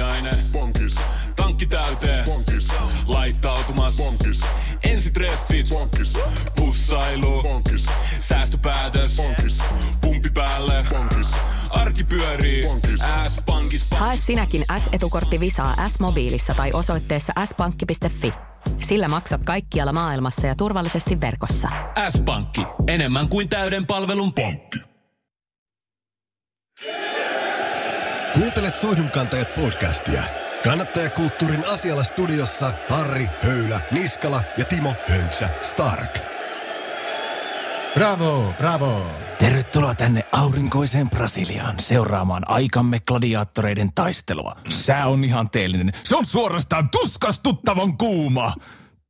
Aamiaine. Bonkis. Tankki täyteen. Bonkis. Laittautumas. Bonkis. Ensitreffit. Bonkis. Pussailu. Bonkis. Säästöpäätös. Bonkis. Pumpi päälle. Bonkis. Arki pyörii. Bonkis. S-pankis. Hae sinäkin S-etukortti Visaa S-mobiilissa tai osoitteessa s-pankki.fi. Sillä maksat kaikkialla maailmassa ja turvallisesti verkossa. S-pankki. Enemmän kuin täyden palvelun pankki. Kuuntelet Soihdunkantajat podcastia. Kannattajakulttuurin asialla studiossa Harri Höylä, Niskala ja Timo Hönsä Stark. Bravo, bravo. Tervetuloa tänne aurinkoiseen Brasiliaan seuraamaan aikamme gladiaattoreiden taistelua. Sää on ihanteellinen. Se on suorastaan tuskastuttavan kuuma.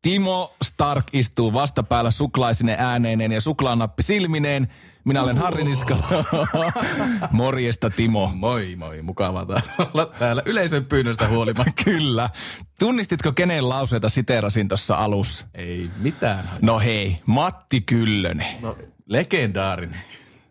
Timo Stark istuu vastapäällä suklaisine ääneineen ja suklaanappi silmineen. Minä olen Harri Niskala. Morjesta Timo. Moi moi, mukavaa taas olla täällä yleisön pyynnöstä huolimatta. Kyllä. Tunnistitko kenen lauseita siteerasin tuossa alussa? Ei mitään. No hei, Matti Kyllönen. No, legendaarinen.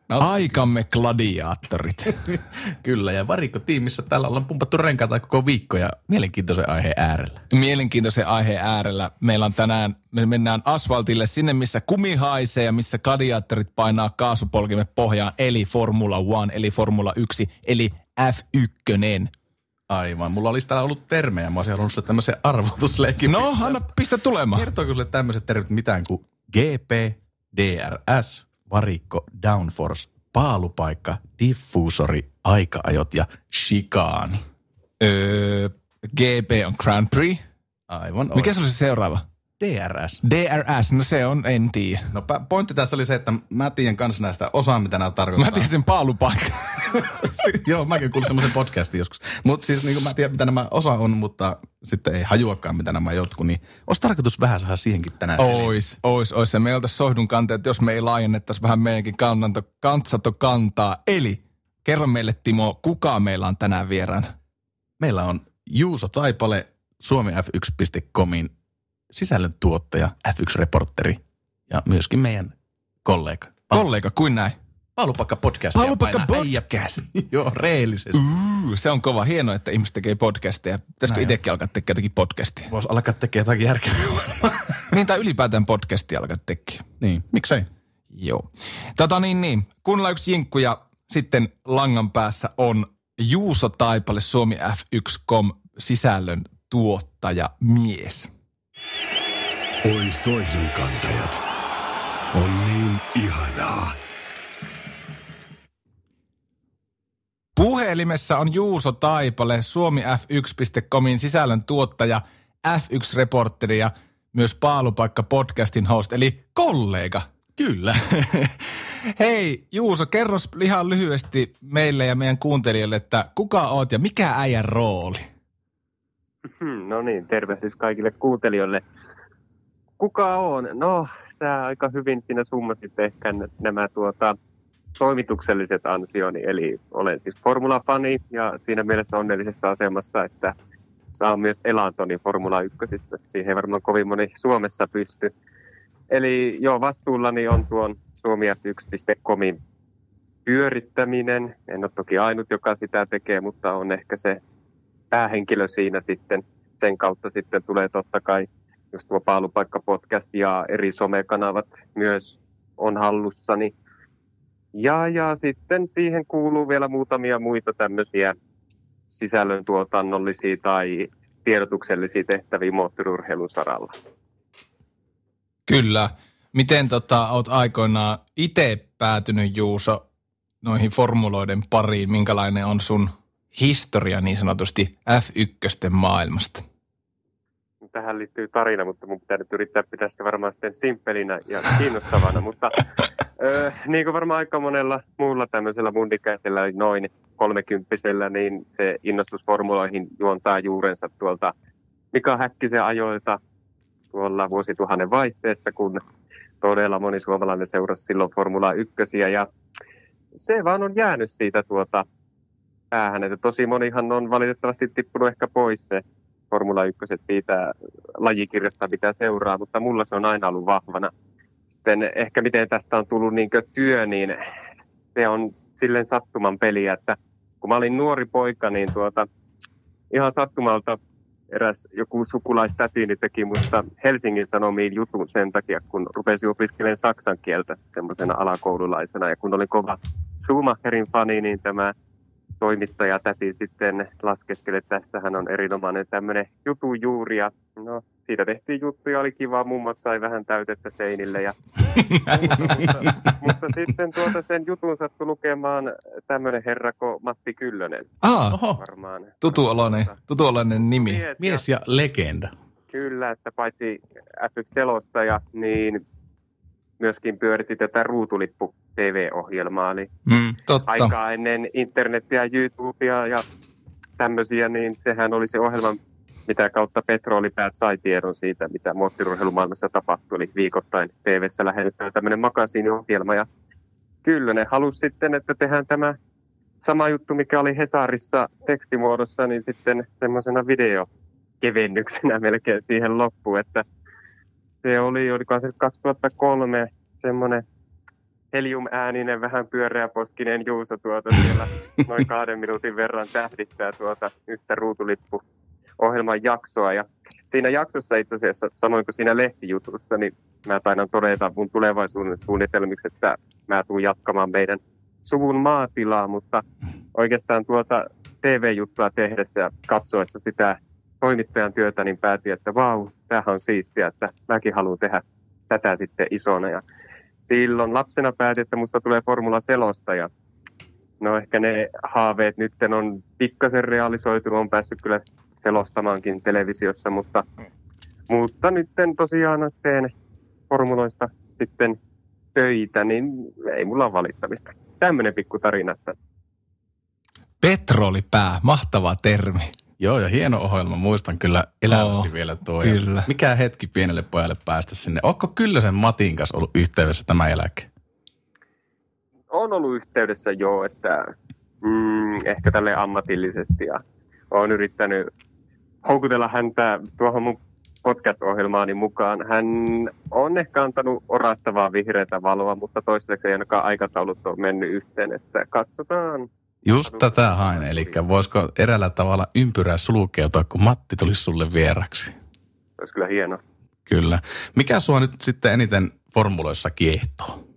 No. Aikamme gladiaattorit. Kyllä, ja varikko tiimissä täällä ollaan pumpattu renkaita koko viikko ja mielenkiintoisen aiheen äärellä. Mielenkiintoisen aiheen äärellä. Meillä on tänään, me mennään asfaltille sinne, missä kumi haisee ja missä gladiaattorit painaa kaasupolkimme pohjaan, eli Formula One, eli Formula 1, eli F1. Aivan. Mulla olisi täällä ollut termejä. Mä olisin halunnut tämmöisen arvotusleikin. No, anna pistä tulemaan. Kertooko sulle tämmöiset termit mitään kuin GP, DRS, varikko, downforce, paalupaikka, diffuusori, aikaajot ja shikaani. Öö, GP on Grand Prix. Aivan Mikä se oli se seuraava? DRS. DRS, no se on, en tiedä. No pointti tässä oli se, että mä tiedän kanssa näistä osaa, mitä nämä tarkoittaa. Mä tiedän sen paalupaikan. Joo, mäkin kuulin semmoisen podcastin joskus. Mutta siis niin mä tiedän, mitä nämä osa on, mutta sitten ei hajuakaan, mitä nämä jotkut. Niin olisi tarkoitus vähän saada siihenkin tänään Ois, ois, ois. Ja me oltaisiin sohdun kanteet, jos me ei laajennettaisi vähän meidänkin kannanto, kantsato kantaa. Eli kerro meille Timo, kuka meillä on tänään vieraan? Meillä on Juuso Taipale, suomif1.comin sisällöntuottaja, F1-reporteri ja myöskin meidän kollega. Kollega, kuin näin? Paalupakka podcast. Paalupakka podcast. Joo, reellisesti. Uh, se on kova. Hienoa, että ihmiset tekee podcasteja. Pitäisikö itsekin alkaa tekemään jotakin podcastia? Voisi alkaa tekemään jotakin järkevää. niin, tai ylipäätään podcastia alkaa tekemään. Niin, miksei? Joo. Tota niin, niin. Kuunnellaan yksi jinkku ja sitten langan päässä on Juuso Taipale Suomi F1.com sisällön tuottaja mies. Oi soihdun kantajat. On niin ihanaa. Puhelimessa on Juuso Taipale, Suomi F1.comin sisällön tuottaja, F1-reporteri ja myös Paalupaikka podcastin host, eli kollega. Kyllä. Hei Juuso, kerro ihan lyhyesti meille ja meidän kuuntelijoille, että kuka oot ja mikä äijän rooli? No niin, tervehdys kaikille kuuntelijoille. Kuka on? No, sä aika hyvin siinä summasit ehkä nämä tuota, toimitukselliset ansioni, eli olen siis formulafani ja siinä mielessä onnellisessa asemassa, että saa myös elantoni Formula 1. Siihen ei varmaan kovin moni Suomessa pysty. Eli joo, vastuullani on tuon suomiat1.comin pyörittäminen. En ole toki ainut, joka sitä tekee, mutta on ehkä se päähenkilö siinä sitten. Sen kautta sitten tulee totta kai just tuo Paalupaikka-podcast ja eri somekanavat myös on hallussani. Ja, ja sitten siihen kuuluu vielä muutamia muita tämmöisiä sisällöntuotannollisia tai tiedotuksellisia tehtäviä moottoriurheilun saralla. Kyllä. Miten tota, oot aikoinaan itse päätynyt Juuso noihin formuloiden pariin? Minkälainen on sun historia niin sanotusti F1 maailmasta? Tähän liittyy tarina, mutta mun pitää nyt yrittää pitää se varmaan sitten simppelinä ja kiinnostavana. mutta ö, niin kuin varmaan aika monella muulla tämmöisellä mundikäisellä noin kolmekymppisellä, niin se innostus formuloihin juontaa juurensa tuolta Mika Häkkisen ajoilta tuolla vuosituhannen vaihteessa, kun todella moni suomalainen seurasi silloin Formula 1 ja se vaan on jäänyt siitä tuota päähän, että tosi monihan on valitettavasti tippunut ehkä pois se Formula 1 siitä lajikirjasta, mitä seuraa, mutta mulla se on aina ollut vahvana. Sitten ehkä miten tästä on tullut niin työ, niin se on silleen sattuman peliä, että kun mä olin nuori poika, niin tuota, ihan sattumalta eräs joku sukulaistätini teki musta Helsingin Sanomiin jutun sen takia, kun rupesin opiskelemaan saksan kieltä semmoisena alakoululaisena. Ja kun olin kova Schumacherin fani, niin tämä toimittaja täti sitten laskeskeli, että tässähän on erinomainen tämmöinen jutu juuri. Ja no, siitä tehtiin juttuja, oli kiva, mummat sai vähän täytettä seinille. Ja, mutta, mutta, sitten tuota sen jutun sattui lukemaan tämmöinen herra kuin Matti Kyllönen. Ah, Oho, Varmaan. tutuoloinen, tutuoloinen nimi. Mies, mies ja legenda. Kyllä, että paitsi F1-selostaja, niin myöskin pyöritti tätä ruutulippu TV-ohjelmaa. Eli Mm, totta. aikaa ennen internetiä, YouTubea ja tämmöisiä, niin sehän oli se ohjelma, mitä kautta petrolipäät sai tiedon siitä, mitä moottorurheilumaailmassa tapahtui. Eli viikoittain TV-ssä lähetetään tämmöinen makasiiniohjelma. Ja kyllä ne halusi sitten, että tehdään tämä sama juttu, mikä oli Hesarissa tekstimuodossa, niin sitten semmoisena videokevennyksenä melkein siihen loppuun, että se oli, se 2003 semmoinen heliumääninen, vähän pyöreäposkinen Juuso tuota siellä noin kahden minuutin verran tähdittää tuota yhtä ruutulippu ohjelman jaksoa. Ja siinä jaksossa itse asiassa, samoin kuin siinä lehtijutussa, niin mä taidan todeta mun tulevaisuuden suunnitelmiksi, että mä tuun jatkamaan meidän suvun maatilaa, mutta oikeastaan tuota TV-juttua tehdessä ja katsoessa sitä toimittajan työtä, niin päätin, että vau, tämähän on siistiä, että mäkin haluan tehdä tätä sitten isona. Ja silloin lapsena päätin, että musta tulee Formula selostaja. No ehkä ne haaveet nyt on pikkasen realisoitunut, on päässyt kyllä selostamaankin televisiossa, mutta, mutta nyt tosiaan teen formuloista sitten töitä, niin ei mulla ole valittamista. Tämmöinen pikku tarina. Petrolipää, mahtava termi. Joo, ja hieno ohjelma. Muistan kyllä elävästi Oo, vielä tuo. kyllä. Mikä hetki pienelle pojalle päästä sinne. Onko kyllä sen Matin kanssa ollut yhteydessä tämän jälkeen? on ollut yhteydessä jo, että mm, ehkä tälle ammatillisesti ja olen yrittänyt houkutella häntä tuohon mun podcast-ohjelmaani mukaan. Hän on ehkä antanut orastavaa vihreätä valoa, mutta toistaiseksi ei ainakaan aikataulut ole mennyt yhteen, että katsotaan. Just tätä hain. Eli voisiko eräällä tavalla ympyrää sulkeutua, kun Matti tulisi sulle vieraksi? Olisi kyllä hienoa. Kyllä. Mikä sua nyt sitten eniten formuloissa kiehtoo?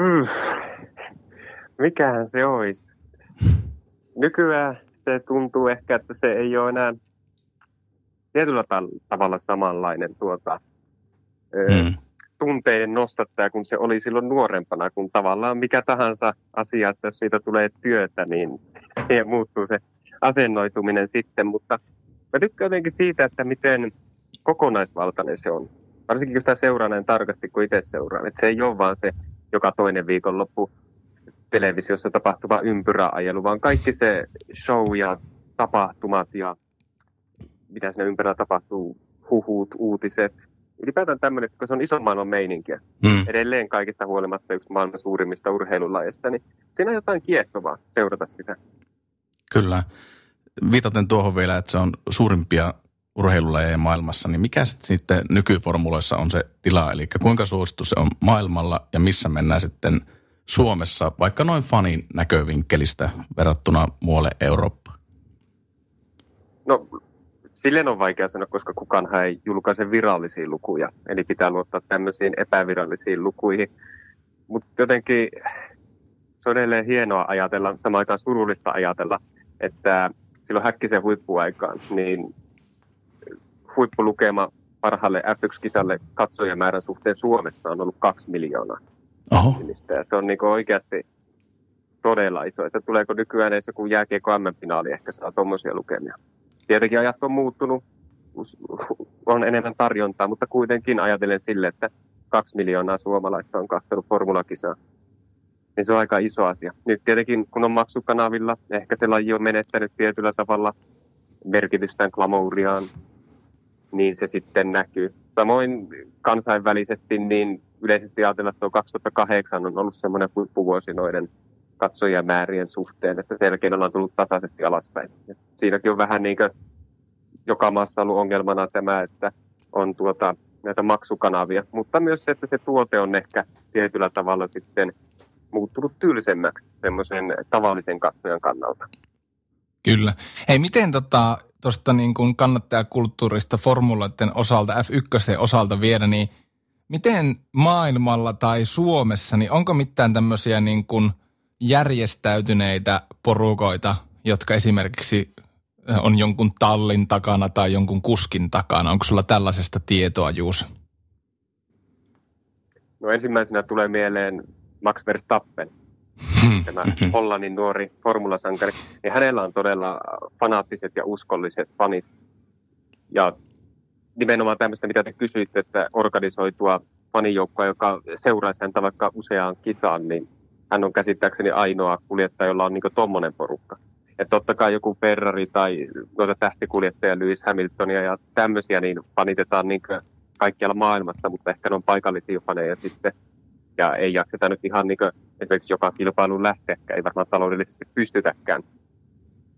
Hmm. Mikähän se olisi? Nykyään se tuntuu ehkä, että se ei ole enää tietyllä ta- tavalla samanlainen tuota, Hmm. Tunteiden nostattaja kuin se oli silloin nuorempana, kun tavallaan mikä tahansa asia, että jos siitä tulee työtä, niin siihen muuttuu se asennoituminen sitten, mutta mä tykkään jotenkin siitä, että miten kokonaisvaltainen se on. Varsinkin kun sitä seuraa näin tarkasti kuin itse seuraan. Että se ei ole vaan se joka toinen viikonloppu televisiossa tapahtuva ympyräajelu, vaan kaikki se show ja tapahtumat ja mitä siinä ympärillä tapahtuu, huhut, uutiset. Ylipäätään tämmöinen, kun se on ison maailman meininkiä. Hmm. Edelleen kaikista huolimatta yksi maailman suurimmista urheilulajeista, niin siinä on jotain kiehtovaa seurata sitä. Kyllä. Viitaten tuohon vielä, että se on suurimpia urheilulajeja maailmassa, niin mikä sit sitten nykyformuloissa on se tila? Eli kuinka suosittu se on maailmalla ja missä mennään sitten Suomessa, vaikka noin fanin näkövinkkelistä verrattuna muualle Eurooppaan? No, silleen on vaikea sanoa, koska kukaan ei julkaise virallisia lukuja. Eli pitää luottaa tämmöisiin epävirallisiin lukuihin. Mutta jotenkin se on edelleen hienoa ajatella, samaan aikaan surullista ajatella, että silloin häkkisen huippuaikaan, niin huippulukema parhaalle F1-kisalle katsojamäärän suhteen Suomessa on ollut kaksi miljoonaa Oho. Ja se on niin oikeasti todella iso. Että tuleeko nykyään edes joku jääkiekko M-finaali ehkä saa tuommoisia lukemia. Tietenkin ajat on muuttunut, on enemmän tarjontaa, mutta kuitenkin ajatellen sille, että kaksi miljoonaa suomalaista on katsonut formulakisaa. Niin se on aika iso asia. Nyt tietenkin, kun on maksukanavilla, ehkä se laji on menettänyt tietyllä tavalla merkitystään glamouriaan, niin se sitten näkyy. Samoin kansainvälisesti, niin yleisesti ajatella, että tuo 2008 on ollut semmoinen huippuvuosi noiden katsojamäärien suhteen, että selkeän ollaan tullut tasaisesti alaspäin. Ja siinäkin on vähän niin kuin joka maassa ollut ongelmana tämä, että on tuota, näitä maksukanavia, mutta myös se, että se tuote on ehkä tietyllä tavalla sitten muuttunut tylsemmäksi semmoisen tavallisen katsojan kannalta. Kyllä. Hei, miten tota, tuosta niin kuin kannattajakulttuurista formuloiden osalta, F1 osalta vielä, niin miten maailmalla tai Suomessa, niin onko mitään tämmöisiä niin kuin järjestäytyneitä porukoita, jotka esimerkiksi on jonkun tallin takana tai jonkun kuskin takana? Onko sulla tällaisesta tietoa, Juus? No ensimmäisenä tulee mieleen Max Verstappen, Hmm. tämä Hollannin nuori formulasankari. Ja hänellä on todella fanaattiset ja uskolliset fanit. Ja nimenomaan tämmöistä, mitä te kysyitte, että organisoitua fanijoukkoa, joka seuraisi häntä vaikka useaan kisaan, niin hän on käsittääkseni ainoa kuljettaja, jolla on niin tuommoinen porukka. Ja totta kai joku Ferrari tai noita tähtikuljettajia, Lewis Hamiltonia ja tämmöisiä, niin fanitetaan niin kaikkialla maailmassa, mutta ehkä ne on paikallisia faneja sitten. Ja ei jakseta nyt ihan niin esimerkiksi joka kilpailuun lähteäkään, ei varmaan taloudellisesti pystytäkään.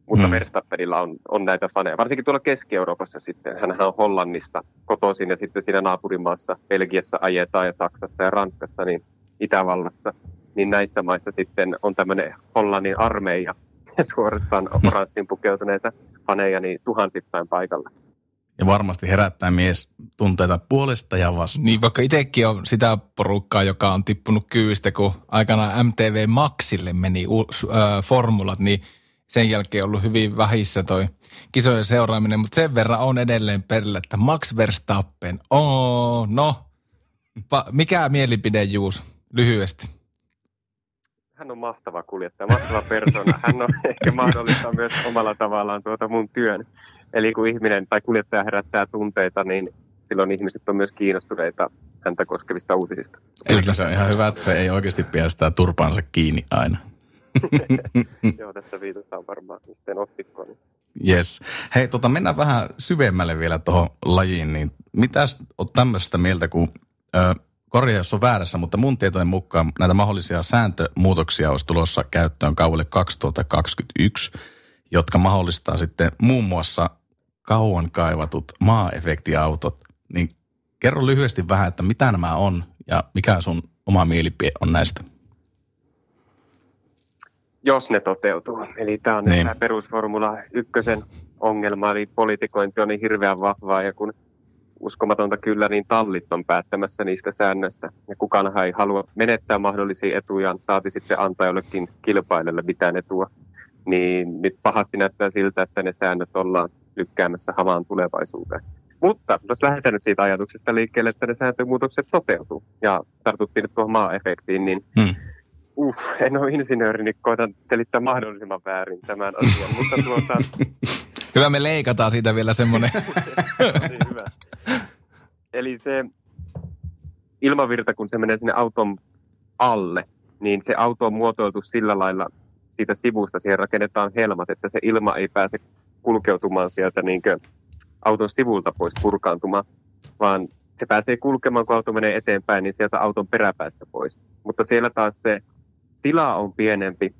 Mutta mm. Verstappenilla on, on näitä faneja, varsinkin tuolla Keski-Euroopassa sitten. Hänhän on Hollannista kotoisin ja sitten siinä naapurimaassa, Belgiassa ajetaan ja Saksassa ja Ranskassa, niin Itävallassa. Niin näissä maissa sitten on tämmöinen Hollannin armeija, suorastaan oranssiin pukeutuneita faneja, niin tuhansittain paikalla. Ja varmasti herättää mies tunteita puolesta ja vastaan. Niin vaikka itsekin on sitä porukkaa, joka on tippunut kyvistä, kun aikana MTV Maxille meni uh, äh, formulat, niin sen jälkeen ollut hyvin vähissä toi kisojen seuraaminen, mutta sen verran on edelleen perillä, että Max Verstappen, oh, no, pa, mikä mielipide Juus, lyhyesti? Hän on mahtava kuljettaja, mahtava persona. Hän on ehkä mahdollista myös omalla tavallaan tuota mun työn. Eli kun ihminen tai kuljettaja herättää tunteita, niin silloin ihmiset on myös kiinnostuneita häntä koskevista uutisista. Eli se on ihan hyvä, että se ei oikeasti pidä turpaansa kiinni aina. Joo, tässä viitataan varmaan sitten otsikkoon. Yes. Hei, tota, mennään vähän syvemmälle vielä tuohon lajiin. Niin mitäs oot tämmöistä mieltä, kun ö, korjaa jos on väärässä, mutta mun tietojen mukaan näitä mahdollisia sääntömuutoksia olisi tulossa käyttöön kaualle 2021, jotka mahdollistaa sitten muun muassa kauan kaivatut maa-efektiautot. Niin kerro lyhyesti vähän, että mitä nämä on ja mikä sun oma mielipide on näistä? Jos ne toteutuu. Eli tämä on niin. tämä perusformula ykkösen ongelma, eli politikointi on niin hirveän vahvaa, ja kun uskomatonta kyllä, niin tallit on päättämässä niistä säännöistä. Ja kukaan ei halua menettää mahdollisia etujaan, saati sitten antaa jollekin kilpailijalle mitään etua. Niin nyt pahasti näyttää siltä, että ne säännöt ollaan lykkäämässä hamaan tulevaisuuteen. Mutta jos lähdetään nyt siitä ajatuksesta liikkeelle, että ne sääntömuutokset toteutuu, ja tartuttiin nyt tuohon maa-efektiin, niin hmm. uh, en ole insinööri, niin koitan selittää mahdollisimman väärin tämän asian, mutta tuota... Hyvä, me leikataan siitä vielä semmoinen. Eli se ilmavirta, kun se menee sinne auton alle, niin se auto on muotoiltu sillä lailla siitä sivusta, siihen rakennetaan helmat, että se ilma ei pääse kulkeutumaan sieltä niin auton sivulta pois purkaantumaan, vaan se pääsee kulkemaan, kun auto menee eteenpäin, niin sieltä auton peräpäästä pois. Mutta siellä taas se tila on pienempi,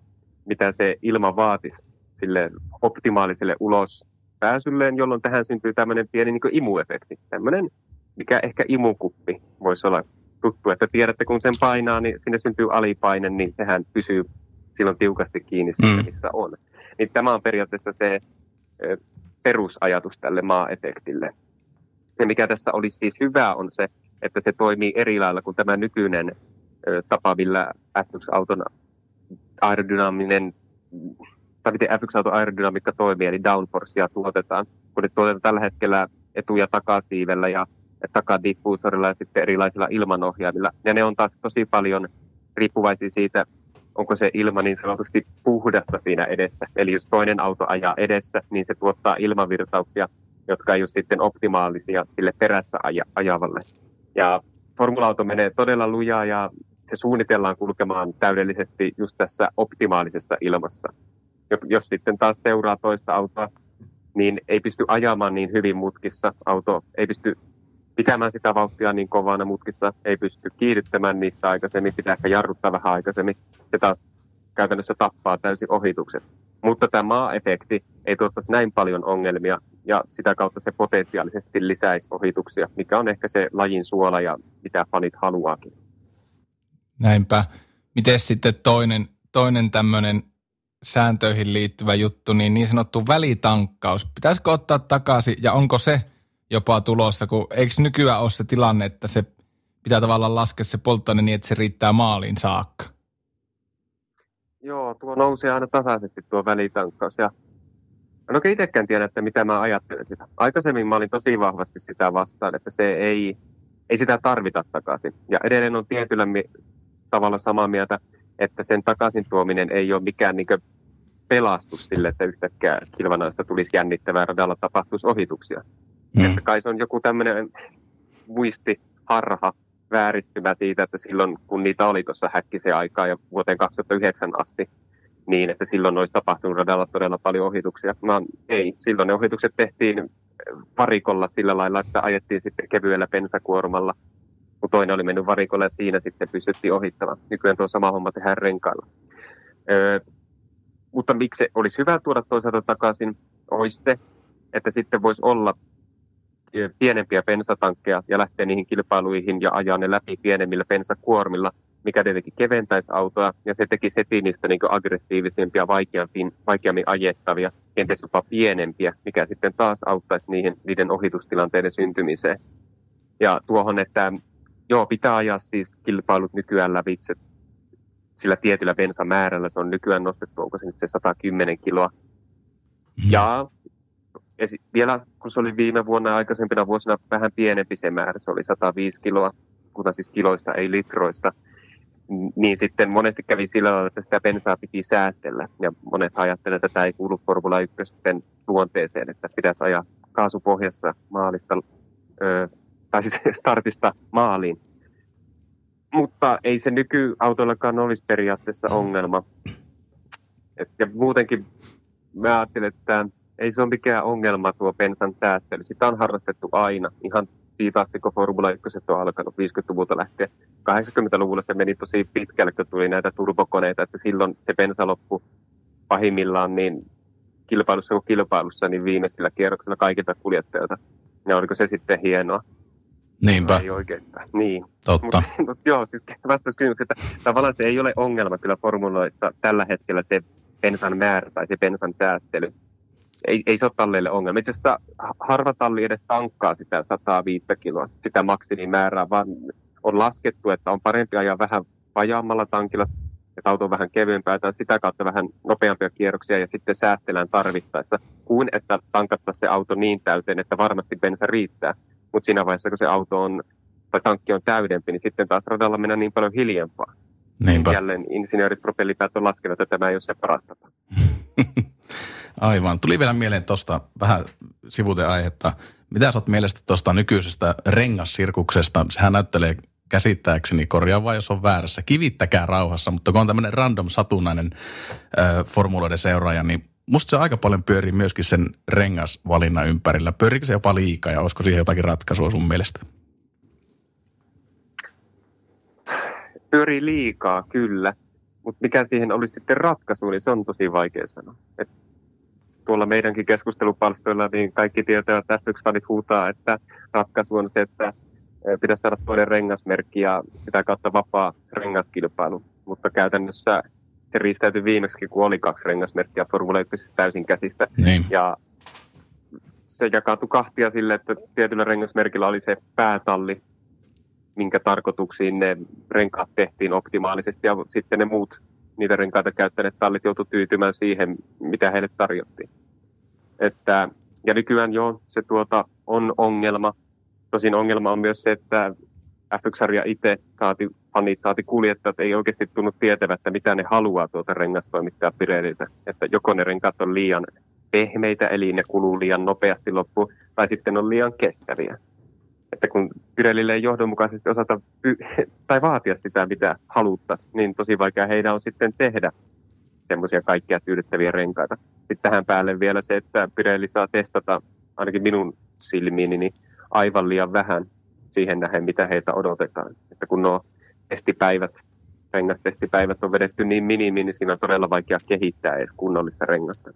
mitä se ilma vaatisi sille optimaaliselle ulos pääsylleen, jolloin tähän syntyy tämmöinen pieni niin imuefekti. Tämmöinen, mikä ehkä imukuppi voisi olla tuttu, että tiedätte, kun sen painaa, niin sinne syntyy alipaine, niin sehän pysyy silloin tiukasti kiinni siitä, mm. missä on. Niin tämä on periaatteessa se perusajatus tälle maa-efektille. Ja mikä tässä olisi siis hyvää on se, että se toimii eri lailla kuin tämä nykyinen tapa, millä F1-auton aerodynaaminen, tai miten F1-auton aerodynamiikka toimii, eli downforcea tuotetaan. Kun ne tuotetaan tällä hetkellä etu- ja takasiivellä ja takadiffuusorilla ja sitten erilaisilla ilmanohjaimilla. Ja ne on taas tosi paljon riippuvaisia siitä, onko se ilma niin sanotusti puhdasta siinä edessä. Eli jos toinen auto ajaa edessä, niin se tuottaa ilmavirtauksia, jotka ei ole sitten optimaalisia sille perässä aja, ajavalle. Ja formula-auto menee todella lujaa ja se suunnitellaan kulkemaan täydellisesti just tässä optimaalisessa ilmassa. Jos sitten taas seuraa toista autoa, niin ei pysty ajamaan niin hyvin mutkissa. Auto ei pysty pitämään sitä vauhtia niin kovana mutkissa, ei pysty kiihdyttämään niistä aikaisemmin, pitää ehkä jarruttaa vähän aikaisemmin. Se taas käytännössä tappaa täysin ohitukset. Mutta tämä maa-efekti ei tuottaisi näin paljon ongelmia ja sitä kautta se potentiaalisesti lisäisi ohituksia, mikä on ehkä se lajin suola ja mitä fanit haluaakin. Näinpä. Miten sitten toinen, toinen tämmöinen sääntöihin liittyvä juttu, niin niin sanottu välitankkaus. Pitäisikö ottaa takaisin ja onko se jopa tulossa, kun eikö nykyään ole se tilanne, että se pitää tavallaan laskea se polttoaine niin, että se riittää maaliin saakka? Joo, tuo nousee aina tasaisesti tuo välitankkaus ja en oikein itsekään tiedä, että mitä mä ajattelen sitä. Aikaisemmin mä olin tosi vahvasti sitä vastaan, että se ei, ei sitä tarvita takaisin. Ja edelleen on tietyllä mi- tavalla samaa mieltä, että sen takaisin tuominen ei ole mikään niin pelastus sille, että yhtäkkiä kilvanaista tulisi jännittävää radalla tapahtuisi ohituksia. Mm. Että kai se on joku tämmöinen muistiharha, vääristymä siitä, että silloin kun niitä oli tuossa häkkisen aikaa ja vuoteen 2009 asti, niin että silloin olisi tapahtunut radalla todella paljon ohituksia. No, ei, silloin ne ohitukset tehtiin varikolla sillä lailla, että ajettiin sitten kevyellä pensakuormalla, kun toinen oli mennyt varikolle ja siinä sitten pystyttiin ohittamaan. Nykyään tuo sama homma tehdään renkailla. Öö, mutta miksi olisi hyvä tuoda toisaalta takaisin, olisi se, että sitten voisi olla pienempiä bensatankkeja ja lähteä niihin kilpailuihin ja ajaa ne läpi pienemmillä bensakuormilla, mikä tietenkin keventäisi autoa ja se tekisi heti niistä niin aggressiivisempia, vaikeammin, vaikeammin ajettavia, kenties jopa pienempiä, mikä sitten taas auttaisi niihin, niiden ohitustilanteiden syntymiseen. Ja tuohon, että joo, pitää ajaa siis kilpailut nykyään lävitse sillä tietyllä bensamäärällä, se on nykyään nostettu, onko se nyt se 110 kiloa. Mm. Ja esi- vielä kun se oli viime vuonna aikaisempina vuosina vähän pienempi se määrä, se oli 105 kiloa, mutta siis kiloista, ei litroista, niin sitten monesti kävi sillä tavalla, että sitä bensaa piti säästellä. Ja monet ajattelevat, että tämä ei kuulu Formula 1 luonteeseen, että pitäisi ajaa kaasupohjassa maalista, ö, tai siis startista maaliin. Mutta ei se nykyautollakaan olisi periaatteessa ongelma. Et, ja muutenkin mä ajattelen, että ei se ole mikään ongelma tuo bensan säästely. Sitä on harrastettu aina, ihan siitä asti, kun Formula 1 on alkanut 50-luvulta lähtien. 80-luvulla se meni tosi pitkälle, kun tuli näitä turbokoneita, että silloin se bensa loppu pahimmillaan niin kilpailussa kuin kilpailussa, niin viimeisellä kierroksella kaikilta kuljettajilta. Ja oliko se sitten hienoa? Niinpä. Ei oikeastaan, niin. Totta. Mutta, mutta joo, siis vastaus kysymykseen, että tavallaan se ei ole ongelma kyllä formuloissa tällä hetkellä se bensan määrä tai se bensan säästely ei, ei se ole talleille ongelma. Itse asiassa harva talli edes tankkaa sitä 105 kiloa, sitä maksimimäärää, vaan on laskettu, että on parempi ajaa vähän vajaammalla tankilla, että auto on vähän kevyempää tai sitä kautta vähän nopeampia kierroksia ja sitten säästellään tarvittaessa, kuin että tankattaisiin se auto niin täyteen, että varmasti bensa riittää. Mutta siinä vaiheessa, kun se auto on tai tankki on täydempi, niin sitten taas radalla mennään niin paljon hiljempaa. Niinpä. Jälleen insinöörit propellipäät on laskenut, että tämä ei ole se paras tapa. Aivan. Tuli vielä mieleen tuosta vähän sivuteaihetta. Mitä sä oot mielestä tuosta nykyisestä rengassirkuksesta? Sehän näyttelee käsittääkseni, korjaa vai jos on väärässä, kivittäkää rauhassa, mutta kun on tämmöinen random satunnainen äh, formuloiden seuraaja, niin musta se aika paljon pyörii myöskin sen rengasvalinnan ympärillä. Pyöriikö se jopa liikaa ja olisiko siihen jotakin ratkaisua sun mielestä? Pyörii liikaa, kyllä. Mutta mikä siihen olisi sitten ratkaisu, niin se on tosi vaikea sanoa. Tuolla meidänkin keskustelupalstoilla, niin kaikki tietävät, että F1-fanit huutaa, että ratkaisu on se, että pitäisi saada toinen rengasmerkki ja sitä kautta vapaa rengaskilpailu. Mutta käytännössä se riistäytyi viimeksi, kun oli kaksi rengasmerkkiä Formula 1 täysin käsistä. Niin. Ja se jakautui kahtia sille, että tietyllä rengasmerkillä oli se päätalli, minkä tarkoituksiin ne renkaat tehtiin optimaalisesti ja sitten ne muut niitä renkaita käyttäneet tallit joutu tyytymään siihen, mitä heille tarjottiin. Että, ja nykyään joo, se tuota on ongelma. Tosin ongelma on myös se, että F1-sarja itse saati, fanit saati kuljettajat ei oikeasti tunnu tietävät, että mitä ne haluaa tuota rengastoimittaa Pirelliltä. Että joko ne renkaat on liian pehmeitä, eli ne kuluu liian nopeasti loppuun, tai sitten on liian kestäviä että kun Pirellille ei johdonmukaisesti osata tai vaatia sitä, mitä haluttaisiin, niin tosi vaikea heidän on sitten tehdä semmoisia kaikkia tyydyttäviä renkaita. Sitten tähän päälle vielä se, että Pirelli saa testata, ainakin minun silmiini, niin aivan liian vähän siihen nähden, mitä heitä odotetaan. Että kun nuo testipäivät, rengastestipäivät on vedetty niin minimiin, niin siinä on todella vaikea kehittää edes kunnollista rengasta.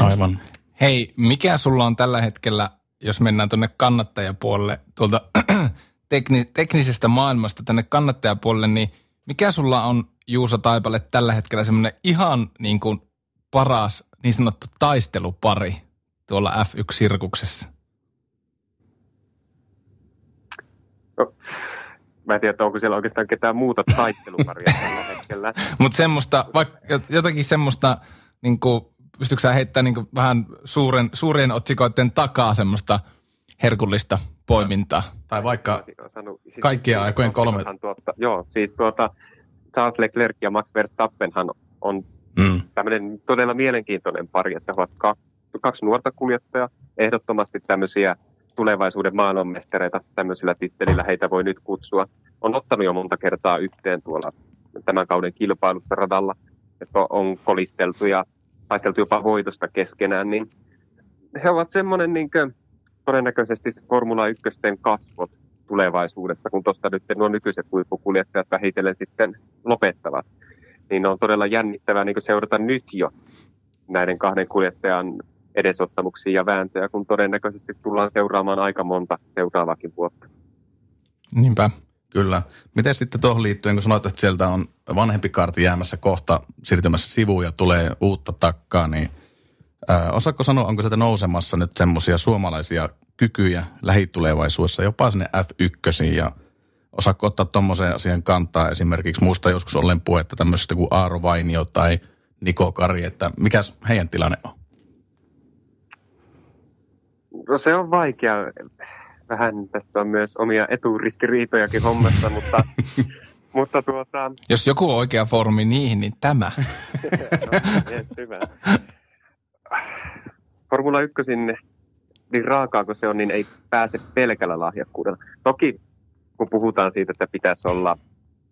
Aivan. Hei, mikä sulla on tällä hetkellä jos mennään tuonne kannattajapuolelle, tuolta tekni, teknisestä maailmasta tänne kannattajapuolelle, niin mikä sulla on Juuso Taipale tällä hetkellä semmoinen ihan niin kuin paras niin sanottu taistelupari tuolla F1-sirkuksessa? No, mä en tiedä, onko siellä oikeastaan ketään muuta taisteluparia tällä hetkellä. Mutta semmoista, vaikka jotakin semmoista, niin kuin, pystytkö sä heittämään niin kuin vähän suuren, suurien otsikoiden takaa semmoista herkullista poimintaa? Tai vaikka sanonut- siis- kaikkien aikojen kolme... Tuota, joo, siis tuota, Charles Leclerc ja Max Verstappenhan on Mm. tämmöinen todella mielenkiintoinen pari, että ovat kaksi, nuorta kuljettajaa, ehdottomasti tämmöisiä tulevaisuuden maailmanmestareita tämmöisillä tittelillä heitä voi nyt kutsua. On ottanut jo monta kertaa yhteen tuolla tämän kauden kilpailussa radalla, että on kolisteltu ja taisteltu jopa voitosta keskenään, niin he ovat semmoinen niin todennäköisesti se Formula 1 kasvot tulevaisuudessa, kun tuosta nyt nuo nykyiset huippukuljettajat vähitellen sitten lopettavat. Niin on todella jännittävää niin seurata nyt jo näiden kahden kuljettajan edesottamuksia ja vääntöjä, kun todennäköisesti tullaan seuraamaan aika monta seuraavakin vuotta. Niinpä. Kyllä. Miten sitten tuohon liittyen, kun sanoit, että sieltä on vanhempi kaarti jäämässä kohta siirtymässä sivuun ja tulee uutta takkaa, niin ää, osaatko sanoa, onko sieltä nousemassa nyt semmoisia suomalaisia kykyjä lähitulevaisuudessa, jopa sinne F1 ja osaatko ottaa tuommoisen asian kantaa esimerkiksi, muista joskus ollen puhetta tämmöisestä kuin Aaro Vainio tai Niko Kari, että mikä heidän tilanne on? No se on vaikea. Vähän tässä on myös omia eturistiriitojakin hommassa, mutta, mutta tuota, Jos joku on oikea foorumi niihin, niin tämä. no, yes, hyvä. Formula 1, niin raakaa kuin se on, niin ei pääse pelkällä lahjakkuudella. Toki kun puhutaan siitä, että pitäisi olla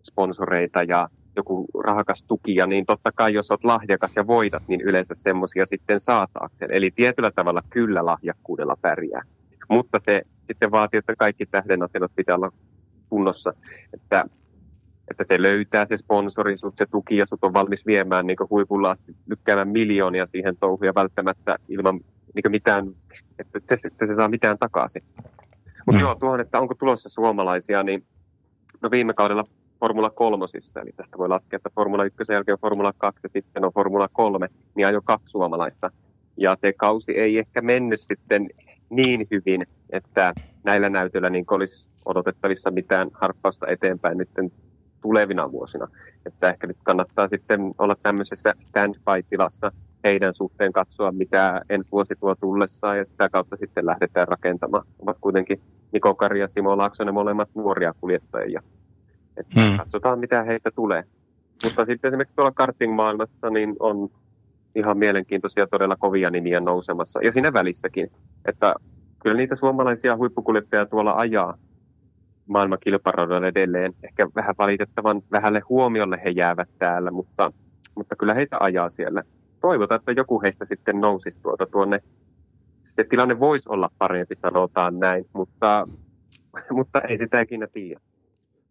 sponsoreita ja joku rahakas tukija, niin totta kai jos olet lahjakas ja voitat, niin yleensä semmoisia sitten saataakseen. Eli tietyllä tavalla kyllä lahjakkuudella pärjää. Mutta se sitten vaatii, että kaikki tähdenasennot pitää olla kunnossa, että, että se löytää se sponsori, sut se tuki ja sut on valmis viemään niin huipulla asti lykkäämään miljoonia siihen touhuun ja välttämättä ilman niin mitään, että, se, että se saa mitään takaisin. Mutta Mm. joo, tuohon, että onko tulossa suomalaisia, niin no viime kaudella Formula 3, eli tästä voi laskea, että Formula 1 jälkeen on Formula 2 ja sitten on Formula 3, niin ajoi kaksi suomalaista. Ja se kausi ei ehkä mennyt sitten niin hyvin, että näillä näytöillä niin olisi odotettavissa mitään harppausta eteenpäin nyt tulevina vuosina. Että ehkä nyt kannattaa sitten olla tämmöisessä standby-tilassa heidän suhteen katsoa, mitä ensi vuosi tuo tullessaan ja sitä kautta sitten lähdetään rakentamaan. Ovat kuitenkin Niko Kari ja Simo Laaksonen molemmat nuoria kuljettajia. Että Hmm. Katsotaan, mitä heistä tulee. Mutta sitten esimerkiksi tuolla karting-maailmassa niin on ihan mielenkiintoisia todella kovia nimiä nousemassa. Ja siinä välissäkin, että kyllä niitä suomalaisia huippukuljettajia tuolla ajaa maailmankilparadoilla edelleen. Ehkä vähän valitettavan vähälle huomiolle he jäävät täällä, mutta, mutta kyllä heitä ajaa siellä. Toivotaan, että joku heistä sitten nousisi tuota tuonne. Se tilanne voisi olla parempi, sanotaan näin, mutta, mutta ei sitä ikinä tiedä.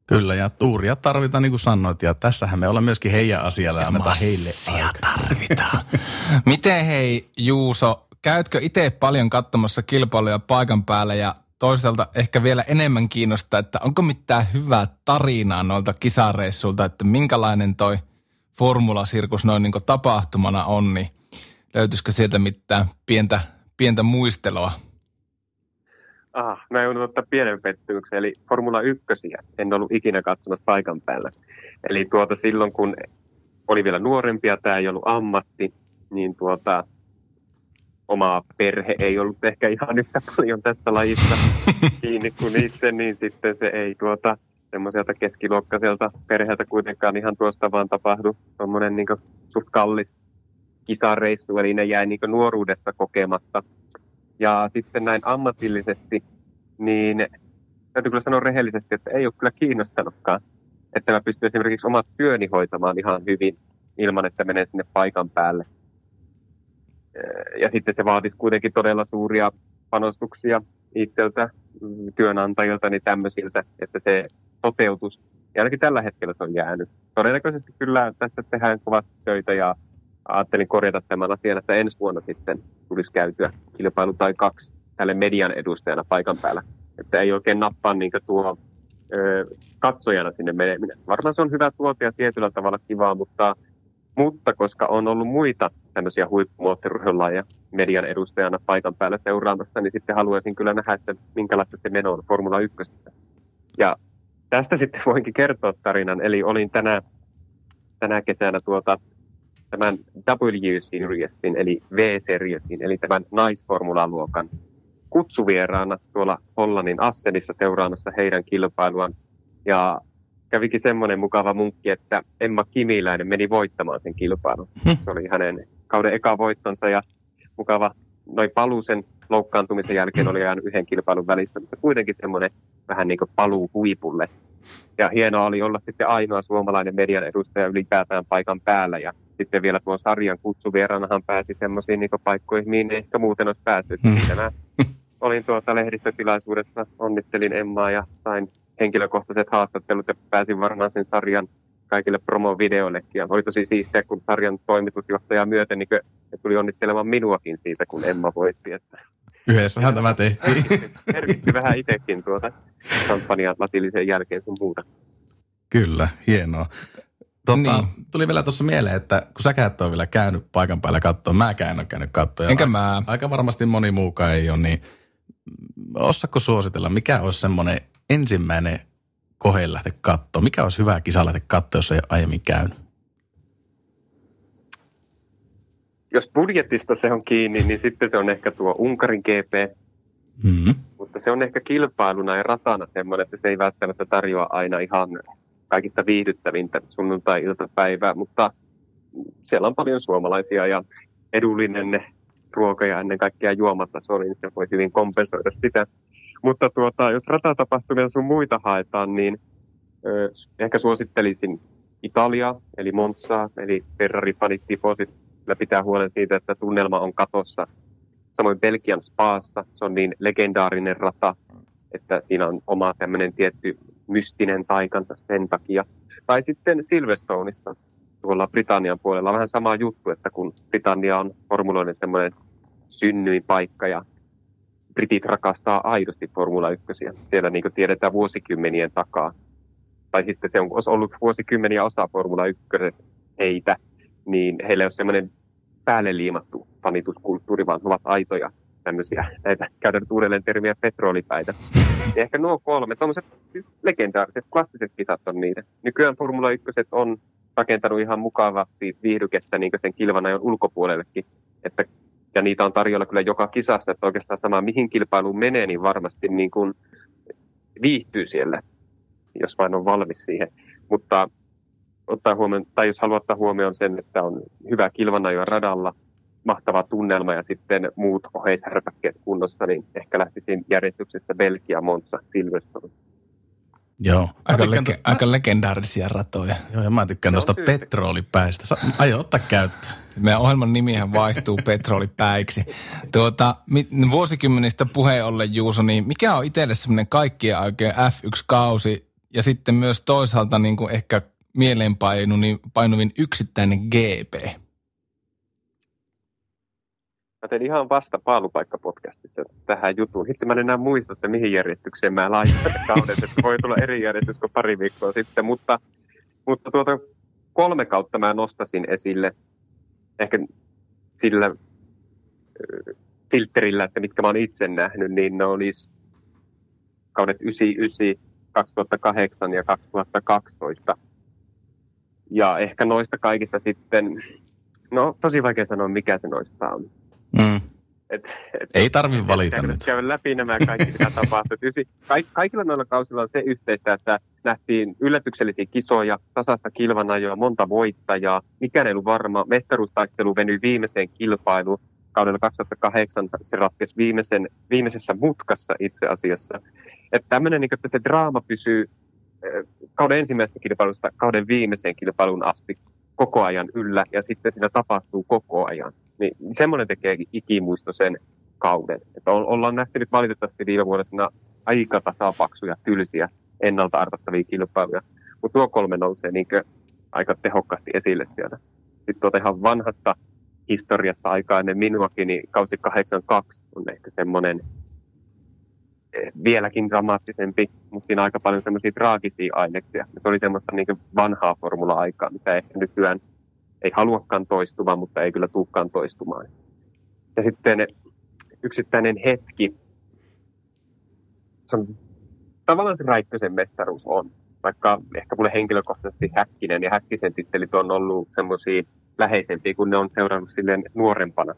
Kyllä, ja tuuria tarvitaan, niin kuin sanoit, ja tässähän me ollaan myöskin heidän asialla, ja annetaan heille aikaa. tarvitaan. Miten hei Juuso, käytkö itse paljon katsomassa kilpailuja paikan päällä ja toisaalta ehkä vielä enemmän kiinnostaa, että onko mitään hyvää tarinaa noilta kisareissulta, että minkälainen toi formulasirkus noin niin tapahtumana on, niin löytyisikö sieltä mitään pientä, pientä muistelua? Ah, mä joudun ottaa pienen pettymyksen, eli Formula 1 en ollut ikinä katsomassa paikan päällä. Eli tuota silloin, kun oli vielä nuorempia, tämä ei ollut ammatti, niin tuota, oma perhe ei ollut ehkä ihan yhtä paljon tästä lajista kiinni kuin itse, niin sitten se ei tuota semmoiselta keskiluokkaiselta perheeltä kuitenkaan ihan tuosta vaan tapahdu. Tuommoinen niin suht kallis kisareissu, eli ne jäi niin nuoruudessa kokematta. Ja sitten näin ammatillisesti, niin täytyy kyllä sanoa rehellisesti, että ei ole kyllä kiinnostanutkaan. Että mä pystyn esimerkiksi omat työni hoitamaan ihan hyvin ilman, että menen sinne paikan päälle. Ja sitten se vaatisi kuitenkin todella suuria panostuksia itseltä, työnantajilta, niin tämmöisiltä, että se toteutus, ja ainakin tällä hetkellä se on jäänyt. Todennäköisesti kyllä tässä tehdään kovasti töitä ja ajattelin korjata tämän asian, että ensi vuonna sitten tulisi käytyä kilpailu tai kaksi tälle median edustajana paikan päällä. Että ei oikein nappaa niin tuo ö, katsojana sinne meneminen. Varmaan se on hyvä tuote ja tietyllä tavalla kivaa, mutta, mutta koska on ollut muita tämmöisiä huippumuottorurheilulajeja median edustajana paikan päällä seuraamassa, niin sitten haluaisin kyllä nähdä, että minkälaista se meno on Formula 1. Ja tästä sitten voinkin kertoa tarinan. Eli olin tänä, tänä kesänä tuota, tämän W-Seriesin, eli V-Seriesin, eli tämän naisformulaluokan kutsuvieraana tuolla Hollannin Assenissa seuraamassa heidän kilpailuaan. Ja kävikin semmoinen mukava munkki, että Emma Kimiläinen meni voittamaan sen kilpailun. Se oli hänen kauden eka voittonsa ja mukava noin paluusen loukkaantumisen jälkeen oli jäänyt yhden kilpailun välissä, mutta kuitenkin semmoinen vähän niin kuin paluu huipulle. Ja hienoa oli olla sitten ainoa suomalainen median edustaja ylipäätään paikan päällä ja sitten vielä tuon sarjan kutsuvieranahan pääsi semmoisiin niin paikkoihin, mihin ei ehkä muuten olisi päässyt. Mm. Olin tuota lehdistötilaisuudessa, onnittelin Emmaa ja sain henkilökohtaiset haastattelut ja pääsin varmaan sen sarjan kaikille promovideoillekin. Ja oli tosi siistiä, kun sarjan toimitusjohtaja myöten niin tuli onnittelemaan minuakin siitä, kun Emma voitti. Että Yhdessähän tämä tehtiin. Merkitti vähän itsekin tuota kampanjan latillisen jälkeen sun muuta. Kyllä, hienoa. Tota, niin. Tuli vielä tuossa mieleen, että kun sä et ole vielä käynyt paikan päällä katsoa, mäkään en ole käynyt katsoa. Enkä mä. Aika varmasti moni muukaan ei ole, niin osakko suositella, mikä olisi semmoinen ensimmäinen kohe lähteä katsoa? Mikä olisi hyvä kisa lähteä katsoa, jos ei aiemmin käynyt? Jos budjetista se on kiinni, niin sitten se on ehkä tuo Unkarin GP. Mm-hmm. Mutta se on ehkä kilpailuna ja ratana semmoinen, että se ei välttämättä tarjoa aina ihan kaikista viihdyttävintä sunnuntai-iltapäivää, mutta siellä on paljon suomalaisia ja edullinen ruoka ja ennen kaikkea juomataso, niin se voi hyvin kompensoida sitä. Mutta tuota, jos ratatapahtumia sun muita haetaan, niin ö, ehkä suosittelisin Italiaa, eli Monzaa, eli Ferrari-fanit tifosit, pitää huolen siitä, että tunnelma on katossa. Samoin Belgian Spaassa, se on niin legendaarinen rata, että siinä on oma tämmöinen tietty mystinen taikansa sen takia. Tai sitten Silverstoneissa tuolla Britannian puolella on vähän sama juttu, että kun Britannia on formuloinen semmoinen synnyinpaikka ja britit rakastaa aidosti Formula 1. Siellä niin tiedetään vuosikymmenien takaa. Tai sitten se on ollut vuosikymmeniä osa Formula 1 heitä, niin heillä ei ole semmoinen päälle liimattu fanituskulttuuri, vaan ovat aitoja tämmöisiä, näitä käydään uudelleen termiä petrolipäitä. Ja ehkä nuo kolme, tuommoiset legendaariset, klassiset kisat on niitä. Nykyään Formula 1 on rakentanut ihan mukavasti viihdykettä niin sen kilvanajon ulkopuolellekin, että ja niitä on tarjolla kyllä joka kisassa, että oikeastaan sama mihin kilpailuun menee, niin varmasti niin kuin viihtyy siellä, jos vain on valmis siihen. Mutta ottaa huomioon, tai jos haluaa ottaa huomioon sen, että on hyvä kilvanajo radalla, mahtava tunnelma ja sitten muut oheishärpäkkeet kunnossa, niin ehkä lähtisin järjestyksessä Belgia, Monza, Silverstone. Joo, aika, lege- aika legendaarisia ratoja. Joo, ja mä tykkään tuosta petrolipäistä. Aio ottaa käyttöön. Meidän ohjelman nimihän vaihtuu petrolipäiksi. Tuota, vuosikymmenistä puheen ollen Juuso, niin mikä on itselle semmoinen kaikkien aikojen F1-kausi ja sitten myös toisaalta niin kuin ehkä mieleenpainuvin yksittäinen GP? Mä tein ihan vasta paalupaikkapodcastissa tähän jutuun. Itse mä en enää muista, että mihin järjestykseen mä laitan kaudet, että voi tulla eri järjestys kuin pari viikkoa sitten, mutta, mutta tuota kolme kautta mä nostasin esille ehkä sillä filterillä, että mitkä mä oon itse nähnyt, niin ne olisi kaudet 99, 2008 ja 2012. Ja ehkä noista kaikista sitten, no tosi vaikea sanoa, mikä se noista on. Mm. Et, et, Ei tarvi valita nyt. Käydä läpi nämä kaikki, mitä tapahtuu. Kaik, kaikilla noilla kausilla on se yhteistä, että nähtiin yllätyksellisiä kisoja, tasasta kilvanajoa, monta voittajaa. Mikään ei ollut varma. Mestaruustaistelu venyi viimeiseen kilpailuun. Kaudella 2008 se ratkesi viimeisen, viimeisessä mutkassa itse asiassa. Että tämmöinen, niin että se draama pysyy kauden ensimmäisestä kilpailusta kauden viimeiseen kilpailuun asti koko ajan yllä ja sitten siinä tapahtuu koko ajan. Niin semmoinen tekee ikimuistoisen kauden. Että ollaan nähty nyt valitettavasti viime vuodessa aika tasapaksuja, tylsiä, ennalta arvattavia kilpailuja. Mutta tuo kolme nousee niin aika tehokkaasti esille sieltä. Sitten tuota ihan vanhasta historiasta aikaa ennen minuakin, niin kausi 82 on ehkä semmoinen vieläkin dramaattisempi, mutta siinä aika paljon semmoisia traagisia aineksia. Se oli semmoista niin vanhaa formula-aikaa, mitä ehkä nykyään ei haluakaan toistuva, mutta ei kyllä tulekaan toistumaan. Ja sitten yksittäinen hetki, se on tavallaan se Räikkösen mestaruus on, vaikka ehkä mulle henkilökohtaisesti Häkkinen ja Häkkisen tittelit on ollut semmoisia läheisempiä, kun ne on seurannut silleen nuorempana.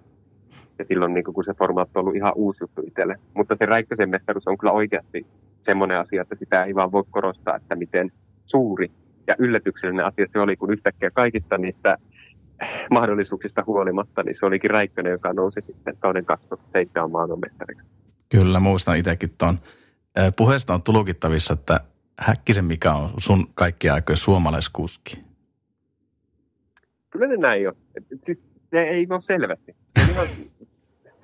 Ja silloin niin kun se formaatti on ollut ihan uusi juttu itselle. Mutta se Räikkösen mestaruus on kyllä oikeasti semmoinen asia, että sitä ei vaan voi korostaa, että miten suuri ja yllätyksellinen asia se oli, kun yhtäkkiä kaikista niistä mahdollisuuksista huolimatta, niin se olikin Räikkönen, joka nousi sitten kauden 2007 maailmanmestariksi. Kyllä, muistan itsekin tuon. Puheesta on tulukittavissa, että Häkkisen mikä on sun kaikki aikojen suomalaiskuski? Kyllä ne näin jo. Siis se ei ole selvästi. On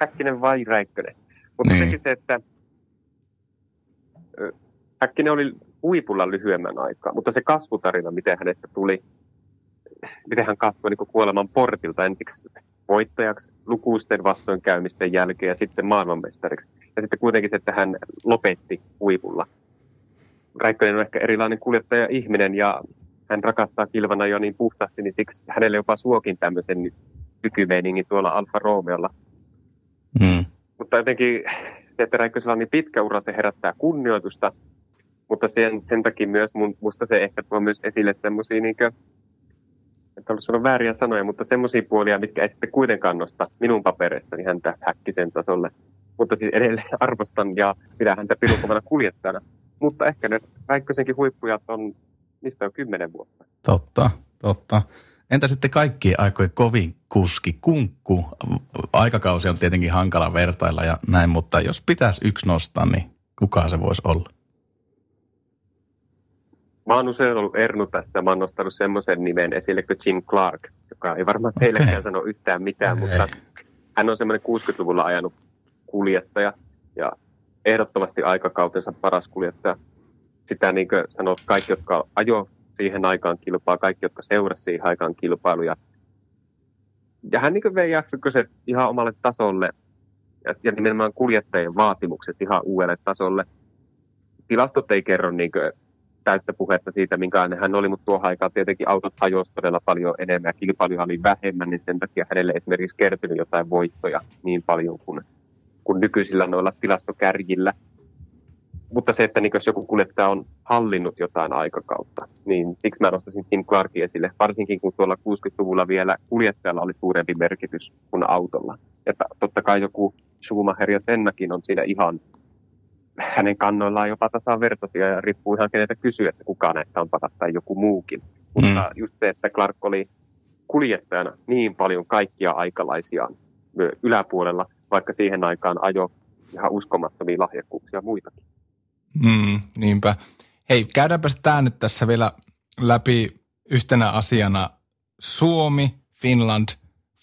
Häkkinen vai Räikkönen. Mutta niin. sekin se, että Häkkinen oli huipulla lyhyemmän aikaa, mutta se kasvutarina, miten hänestä tuli, miten hän kasvoi niin kuoleman portilta ensiksi voittajaksi lukuisten vastoinkäymisten jälkeen ja sitten maailmanmestariksi. Ja sitten kuitenkin se, että hän lopetti huipulla. Räikkönen on ehkä erilainen kuljettaja-ihminen ja hän rakastaa kilvana jo niin puhtaasti, niin siksi hänelle jopa suokin tämmöisen nykymeiningin tuolla Alfa Romeolla. Mm. Mutta jotenkin se, että Räikkösellä on niin pitkä ura, se herättää kunnioitusta, mutta sen, sen takia myös mun, musta se ehkä tuo myös esille semmoisia, niin kuin, että haluaisin sanoa vääriä sanoja, mutta semmoisia puolia, mitkä ei sitten kuitenkaan nosta minun papereissani häntä häkkisen tasolle. Mutta siis edelleen arvostan ja pidän häntä pilukovana kuljettajana. Mutta ehkä ne Räikkösenkin huippujat on, mistä on kymmenen vuotta. Totta, totta. Entä sitten kaikki aikojen kovin kuski, kunkku? Aikakausi on tietenkin hankala vertailla ja näin, mutta jos pitäisi yksi nostaa, niin kuka se voisi olla? Mä oon usein ollut Ernu tästä. Mä oon nostanut semmoisen nimen esille kuin Jim Clark, joka ei varmaan teillekään okay. sano yhtään mitään, okay. mutta hän on semmoinen 60-luvulla ajanut kuljettaja ja ehdottomasti aikakautensa paras kuljettaja. Sitä niin kuin sanot, kaikki, jotka ajo siihen aikaan kilpaa, kaikki, jotka seurasivat siihen aikaan kilpailuja. Ja hän niin vei se ihan omalle tasolle ja, ja nimenomaan kuljettajien vaatimukset ihan uudelle tasolle. Tilastot ei kerro niin täyttä puhetta siitä, minkälainen hän oli, mutta tuohon aikaan tietenkin autot hajosi todella paljon enemmän ja kilpailuja oli vähemmän, niin sen takia hänelle esimerkiksi kertynyt jotain voittoja niin paljon kuin, kuin nykyisillä noilla tilastokärjillä. Mutta se, että niin jos joku kuljettaja on hallinnut jotain aikakautta, niin siksi mä nostaisin Jim Clarkin esille, varsinkin kun tuolla 60-luvulla vielä kuljettajalla oli suurempi merkitys kuin autolla. Että totta kai joku Schumacher ja Sennakin on siinä ihan hänen kannoillaan jopa tasavertaisia ja riippuu ihan kenetä kysyä, että kuka näistä on paras tai joku muukin. Mutta mm. just se, että Clark oli kuljettajana niin paljon kaikkia aikalaisia yläpuolella, vaikka siihen aikaan ajo ihan uskomattomia lahjakkuuksia muitakin. Mm, niinpä. Hei, käydäänpä tämä nyt tässä vielä läpi yhtenä asiana. Suomi, Finland,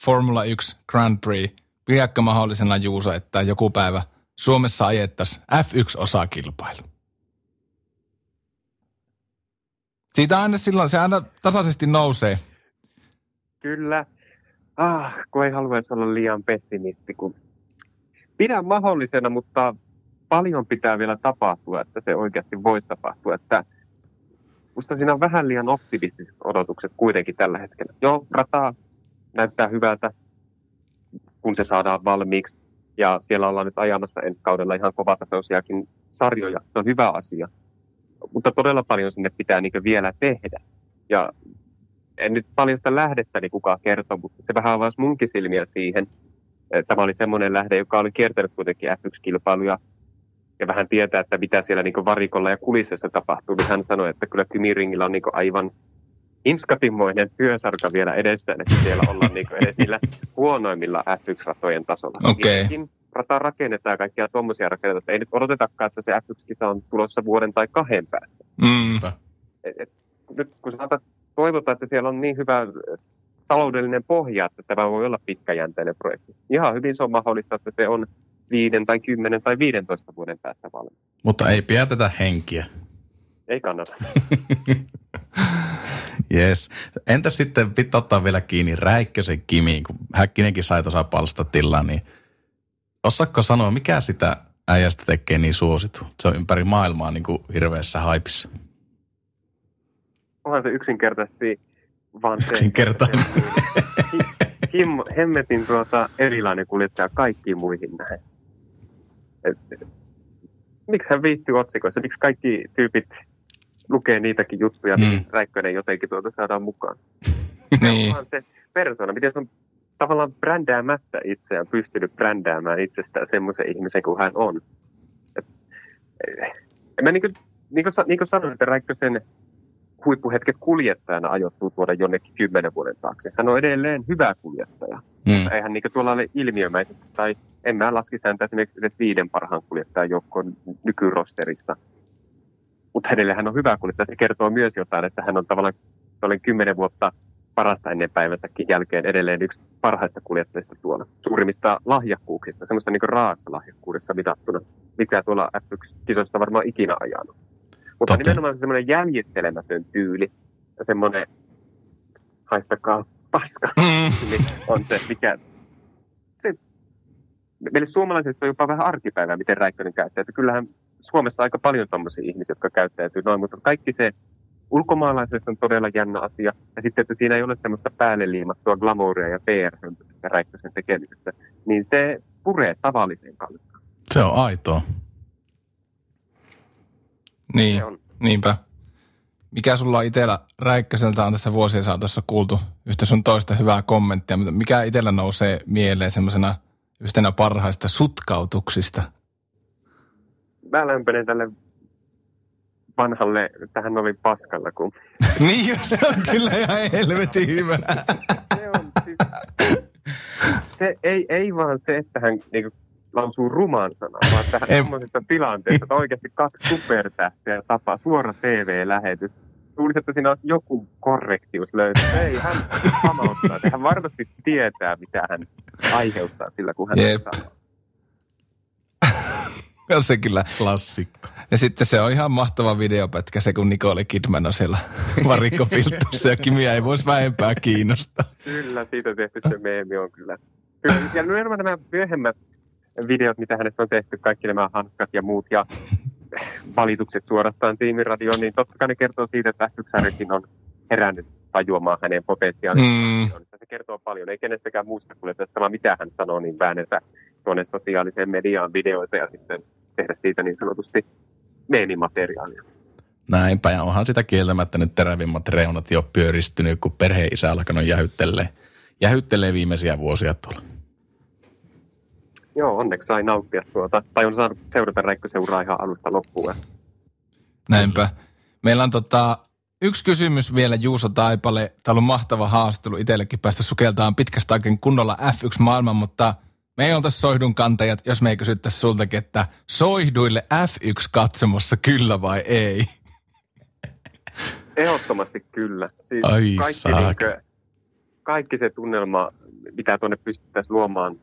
Formula 1 Grand Prix. Pidätkö mahdollisena Juuso, että joku päivä – Suomessa ajettaisiin F1-osakilpailu. Siitä aina silloin, se aina tasaisesti nousee. Kyllä. Ah, kun ei haluaisi olla liian pessimisti, kun pidän mahdollisena, mutta paljon pitää vielä tapahtua, että se oikeasti voisi tapahtua. Että musta siinä on vähän liian optimistiset odotukset kuitenkin tällä hetkellä. Joo, rata näyttää hyvältä, kun se saadaan valmiiksi ja siellä ollaan nyt ajamassa ensi kaudella ihan kovatasoisiakin sarjoja. Se on hyvä asia. Mutta todella paljon sinne pitää niin vielä tehdä. Ja en nyt paljon sitä lähdettäni kukaan kertoa, mutta se vähän avasi munkin silmiä siihen. Tämä oli semmoinen lähde, joka oli kiertänyt kuitenkin F1-kilpailuja ja vähän tietää, että mitä siellä niin varikolla ja kulississa tapahtuu. Niin hän sanoi, että kyllä Kymiringillä on niin aivan inskapimmoinen työsarka vielä edessä, että siellä ollaan niin edes niillä huonoimmilla F1-ratojen tasolla. Okay. rata rakennetaan ja kaikkia tuommoisia rakennetaan, että ei nyt odotetakaan, että se F1-kisa on tulossa vuoden tai kahden päästä. Mm. Et, et, nyt kun sanotaan, toivotaan, että siellä on niin hyvä taloudellinen pohja, että tämä voi olla pitkäjänteinen projekti. Ihan hyvin se on mahdollista, että se on viiden tai kymmenen tai 15 vuoden päästä valmis. Mutta ei pidätetä henkiä. Ei kannata. Yes. Entä sitten, pitää ottaa vielä kiinni Räikkösen Kimiin, kun Häkkinenkin sai tuossa palstatilla, niin osaatko sanoa, mikä sitä äijästä tekee niin suosittu. Se on ympäri maailmaa niin kuin hirveässä haipissa. Onhan se yksinkertaisesti vaan se... Yksinkertainen. Hemmetin tuota erilainen kuljettaja kaikkiin muihin näin. Et, et, miksi hän viihtyy otsikoissa? Miksi kaikki tyypit lukee niitäkin juttuja, Mm. niin Räikkönen jotenkin tuota saadaan mukaan? Niin. Vaan se persona, miten se on tavallaan brändäämättä itseään, pystynyt brändäämään itsestään semmoisen ihmisen kuin hän on. Et, eh, mä niin kuin, niin kuin, niin kuin sanoin, että Räikkösen huippuhetket kuljettajana ajoittuu tuoda jonnekin kymmenen vuoden taakse. Hän on edelleen hyvä kuljettaja. Mm. Eihän niin tuolla ole ilmiömäisesti, tai en mä laskisi häntä esimerkiksi edes viiden parhaan kuljettajan joukkoon nykyrosterista. Mutta hänelle hän on hyvä kuljettaja. Se kertoo myös jotain, että hän on tavallaan olen kymmenen vuotta parasta ennen päivänsäkin jälkeen edelleen yksi parhaista kuljettajista tuolla. Suurimmista lahjakkuuksista, semmoista niin raassa lahjakkuudessa mitattuna, mitä tuolla F1-kisoista varmaan ikinä ajanut. Mutta Totta. nimenomaan semmoinen jäljittelemätön tyyli ja semmoinen haistakaa paska, Mm. niin on se, mikä... Se, meille suomalaiset on jopa vähän arkipäivää, miten Räikkönen käyttää. Että kyllähän Suomessa aika paljon tommosia ihmisiä, jotka käyttäytyy noin, mutta kaikki se ulkomaalaisuus on todella jännä asia. Ja sitten, että siinä ei ole semmoista päälle liimattua glamouria ja pr Räikkösen tekemisestä, niin se puree tavalliseen kansaan. Se on aitoa. Niin, Se on. niinpä. Mikä sulla on itsellä Räikköseltä on tässä vuosien saatossa kuultu yhtä sun toista hyvää kommenttia, mutta mikä itsellä nousee mieleen semmoisena yhtenä parhaista sutkautuksista? Mä lämpenen tälle vanhalle, tähän oli paskalla, kun niin, se on kyllä ihan helvetin hyvä. se on siis, se ei, ei vaan se, että hän niin lausuu ruman sanan, vaan että hän Ei. semmoisessa tilanteessa, että oikeasti kaksi supertähtiä tapaa suora TV-lähetys. Luulisin, että siinä olisi joku korrektius löytyy. Ei, hän pamauttaa. että Hän varmasti tietää, mitä hän aiheuttaa sillä, kun hän Jep. sanoo. on se kyllä. Klassikko. Ja sitten se on ihan mahtava videopätkä se, kun Nicole Kidman on siellä varikkopiltussa ja Kimiä ei voisi vähempää kiinnostaa. Kyllä, siitä tehty se meemi on kyllä. kyllä. Ja nimenomaan nämä myöhemmät videot, mitä hänestä on tehty, kaikki nämä hanskat ja muut ja valitukset suorastaan tiimiradioon, niin totta kai ne kertoo siitä, että f on herännyt tajuamaan hänen potentiaalinsa. Mm. Se kertoo paljon, ei kenestäkään muusta kuljettajasta, vaan mitä hän sanoo, niin väännetä tuonne sosiaaliseen mediaan videoita ja sitten tehdä siitä niin sanotusti meemimateriaalia. Näinpä, ja onhan sitä kieltämättä nyt terävimmät reunat jo pyöristynyt, kun perheen isä alkanut jähyttelee, jähyttelee viimeisiä vuosia tuolla. Joo, onneksi sai nauttia tuota, tai on saanut seurata Räikköseuraa ihan alusta loppuun. Näinpä. Meillä on tota, yksi kysymys vielä Juuso Taipale. Tämä on mahtava haastattelu itsellekin päästä sukeltaan pitkästä aikaa kunnolla F1-maailman, mutta me ei oltaisi soihdun kantajat, jos me ei kysyttäisi sultakin, että soihduille F1-katsomossa kyllä vai ei? Ehdottomasti kyllä. Siis Ai kaikki, niinkö, kaikki se tunnelma, mitä tuonne pystyttäisiin luomaan,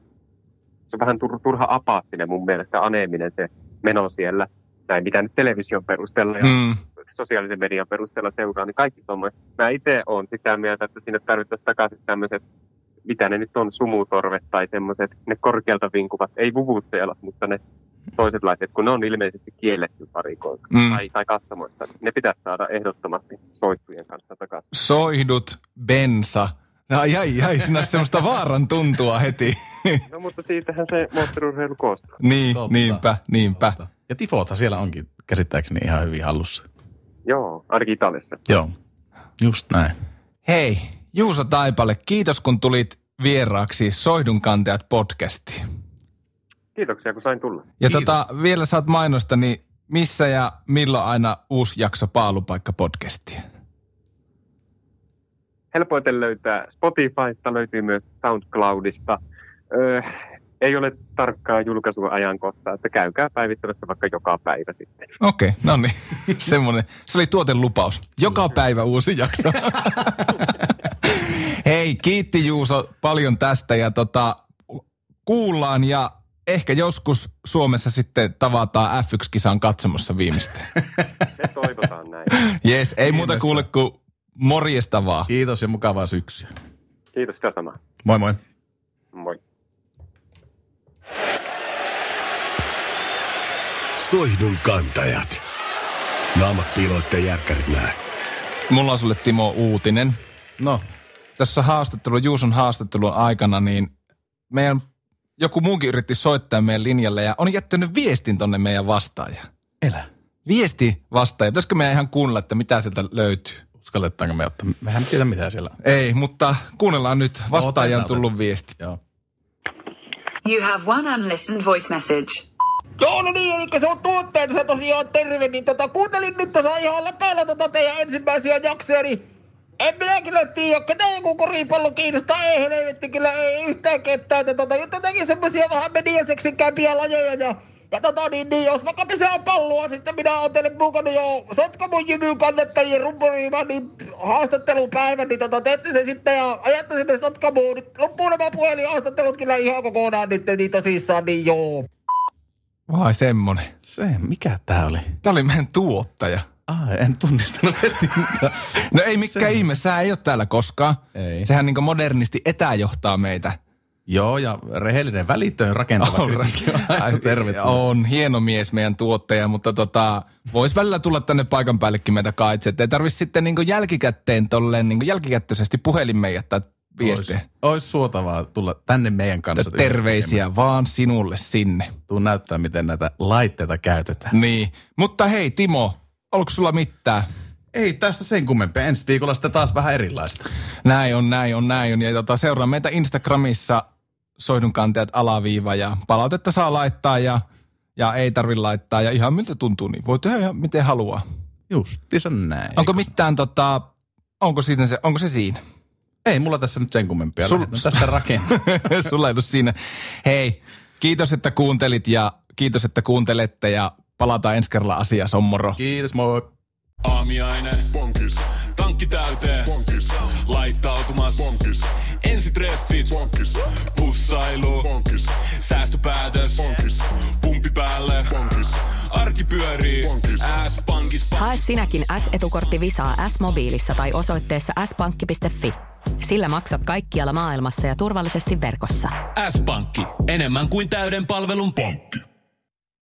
se on vähän tur- turha apaattinen mun mielestä, aneeminen se meno siellä. Näin mitä nyt television perusteella ja Mm. sosiaalisen median perusteella seuraa, niin kaikki tuommoiset. Mä itse olen sitä mieltä, että sinne tarvittaisiin takaisin tämmöiset, mitä ne nyt on, sumutorvet tai semmoiset, ne korkealta vinkuvat, ei vuvutteella, mutta ne toisenlaiset, kun ne on ilmeisesti kielletty parikoilta Mm. tai, tai katsomoista. Ne pitäisi saada ehdottomasti soittujen kanssa takaisin. Soihdut, bensa. Ai, ai, ai, sinä semmoista vaaran tuntua heti. No mutta siitähän se moottoriurheilu koostaa. niin, Totta. niinpä, niinpä. Ja tifothan siellä onkin käsittääkseni ihan hyvin hallussa. Joo, ainakin Italiassa. Joo, just näin. Hei, Juuso Taipale, kiitos kun tulit vieraaksi Soihdun kantajat podcastiin. Kiitoksia, kun sain tulla. Ja Kiitos. tota, vielä saat mainosta, niin missä ja milloin aina uusi jakso Paalupaikka podcastia? Helpoiten löytää Spotifysta, löytyy myös SoundCloudista. Öö, ei ole tarkkaa julkaisua ajankohtaa, että käykää päivittämässä vaikka joka päivä sitten. Okei, okay, no niin. Semmoinen. Se oli tuotelupaus. Joka päivä uusi jakso. Hei, kiitti Juuso paljon tästä ja tota, kuullaan ja ehkä joskus Suomessa sitten tavataan F1-kisan katsomassa viimeistä. Me toivotaan näin. Jes, ei muuta kuule kuin morjesta vaan. Kiitos ja mukavaa syksyä. Kiitos sitä samaa. Moi moi. Moi. Soihdun kantajat. Naamat piiloitteen järkkärit nää. Mulla on sulle Timo uutinen. No, Tässä haastattelu, Juuson haastattelun aikana, niin meidän joku muukin yritti soittaa meidän linjalle ja on jättänyt viestin tonne meidän vastaajaan. elä. Viesti vastaaja. Pitäisikö meidän ihan kuunnella, että mitä sieltä löytyy? Uskalletaanko me ottaa? Mehän tiedä mitä siellä on. Ei, mutta kuunnellaan nyt. Vastaaja on otetaan, tullut viesti. Joo. You have one unlistened voice message. Joo, no niin, eli se on tuotteessa tosiaan terve, niin tota, kuuntelin nyt tuossa ihan läpäillä tota teidän ensimmäisiä jaksoja, niin en minä kyllä tiedä, ketä joku koripallo kiinnostaa, ei helvetti kyllä, ei yhtään ketään, että tota, jotenkin semmosia vähän mediaseksin käypiä lajeja ja ja tota niin, niin jos vaikka pesää palloa, sitten minä oon teille mukana jo Sotkamon jymyyn kannattajien rumpuriiman niin haastattelupäivän, niin tota, teette se sitten ja ajatte sinne Sotkamoon. Nyt loppuu nämä puhelinhaastattelut kyllä ihan kokonaan nyt, niin tosissaan, niin joo. Vai semmonen. Se, mikä tää oli? Tämä oli meidän tuottaja. Ah, en tunnistanut. No ei mikään ihme, sä ei ole täällä koskaan. Ei. Sehän niin modernisti etäjohtaa meitä. Joo, ja rehellinen välittön rakentava on aina tervetullut. On hieno mies meidän tuottaja, mutta tota, vois välillä tulla tänne paikan päällekin meitä kaitse. Ei tarvi sitten niin jälkikäteen tolleen niin jälkikättöisesti puhelimeen jättää viestejä. Ois, ois suotavaa tulla tänne meidän kanssa. Terveisiä vaan sinulle sinne. Tuu näyttää, miten näitä laitteita käytetään. Niin. Mutta hei Timo, onko sulla mitään? Ei tässä sen kummempia. Ensi viikolla sitten taas vähän erilaista. Näin on, näin on, näin on. Ja tota, seuraa meitä Instagramissa soihdunkantajat alaviiva ja palautetta saa laittaa ja, ja ei tarvi laittaa. Ja ihan miltä tuntuu, niin voi tehdä ihan miten haluaa. Justiinsa näin. Onko mitään tota, onko, siinä se, onko se siinä? Ei mulla tässä nyt sen kummempia. Sul- tästä rakentaa. Sulla ei siinä. Hei, kiitos, että kuuntelit ja kiitos, että kuuntelette ja palataan ensi kerralla asiaa, sommoro. Kiitos, moi. Aamiainen. Bonkis. Tankki täyteen. Bonkis. Laittautumas. Bonkis. Ensitreffit. Bonkis. Pussailu. Bonkis. Säästöpäätös. Bonkis. Pumpi päälle. Bonkis. Arki pyörii. S-pankis. Hae sinäkin S-etukortti Visaa S-mobiilissa tai osoitteessa s-pankki.fi. Sillä maksat kaikkialla maailmassa ja turvallisesti verkossa. S-pankki. Enemmän kuin täyden palvelun pankki.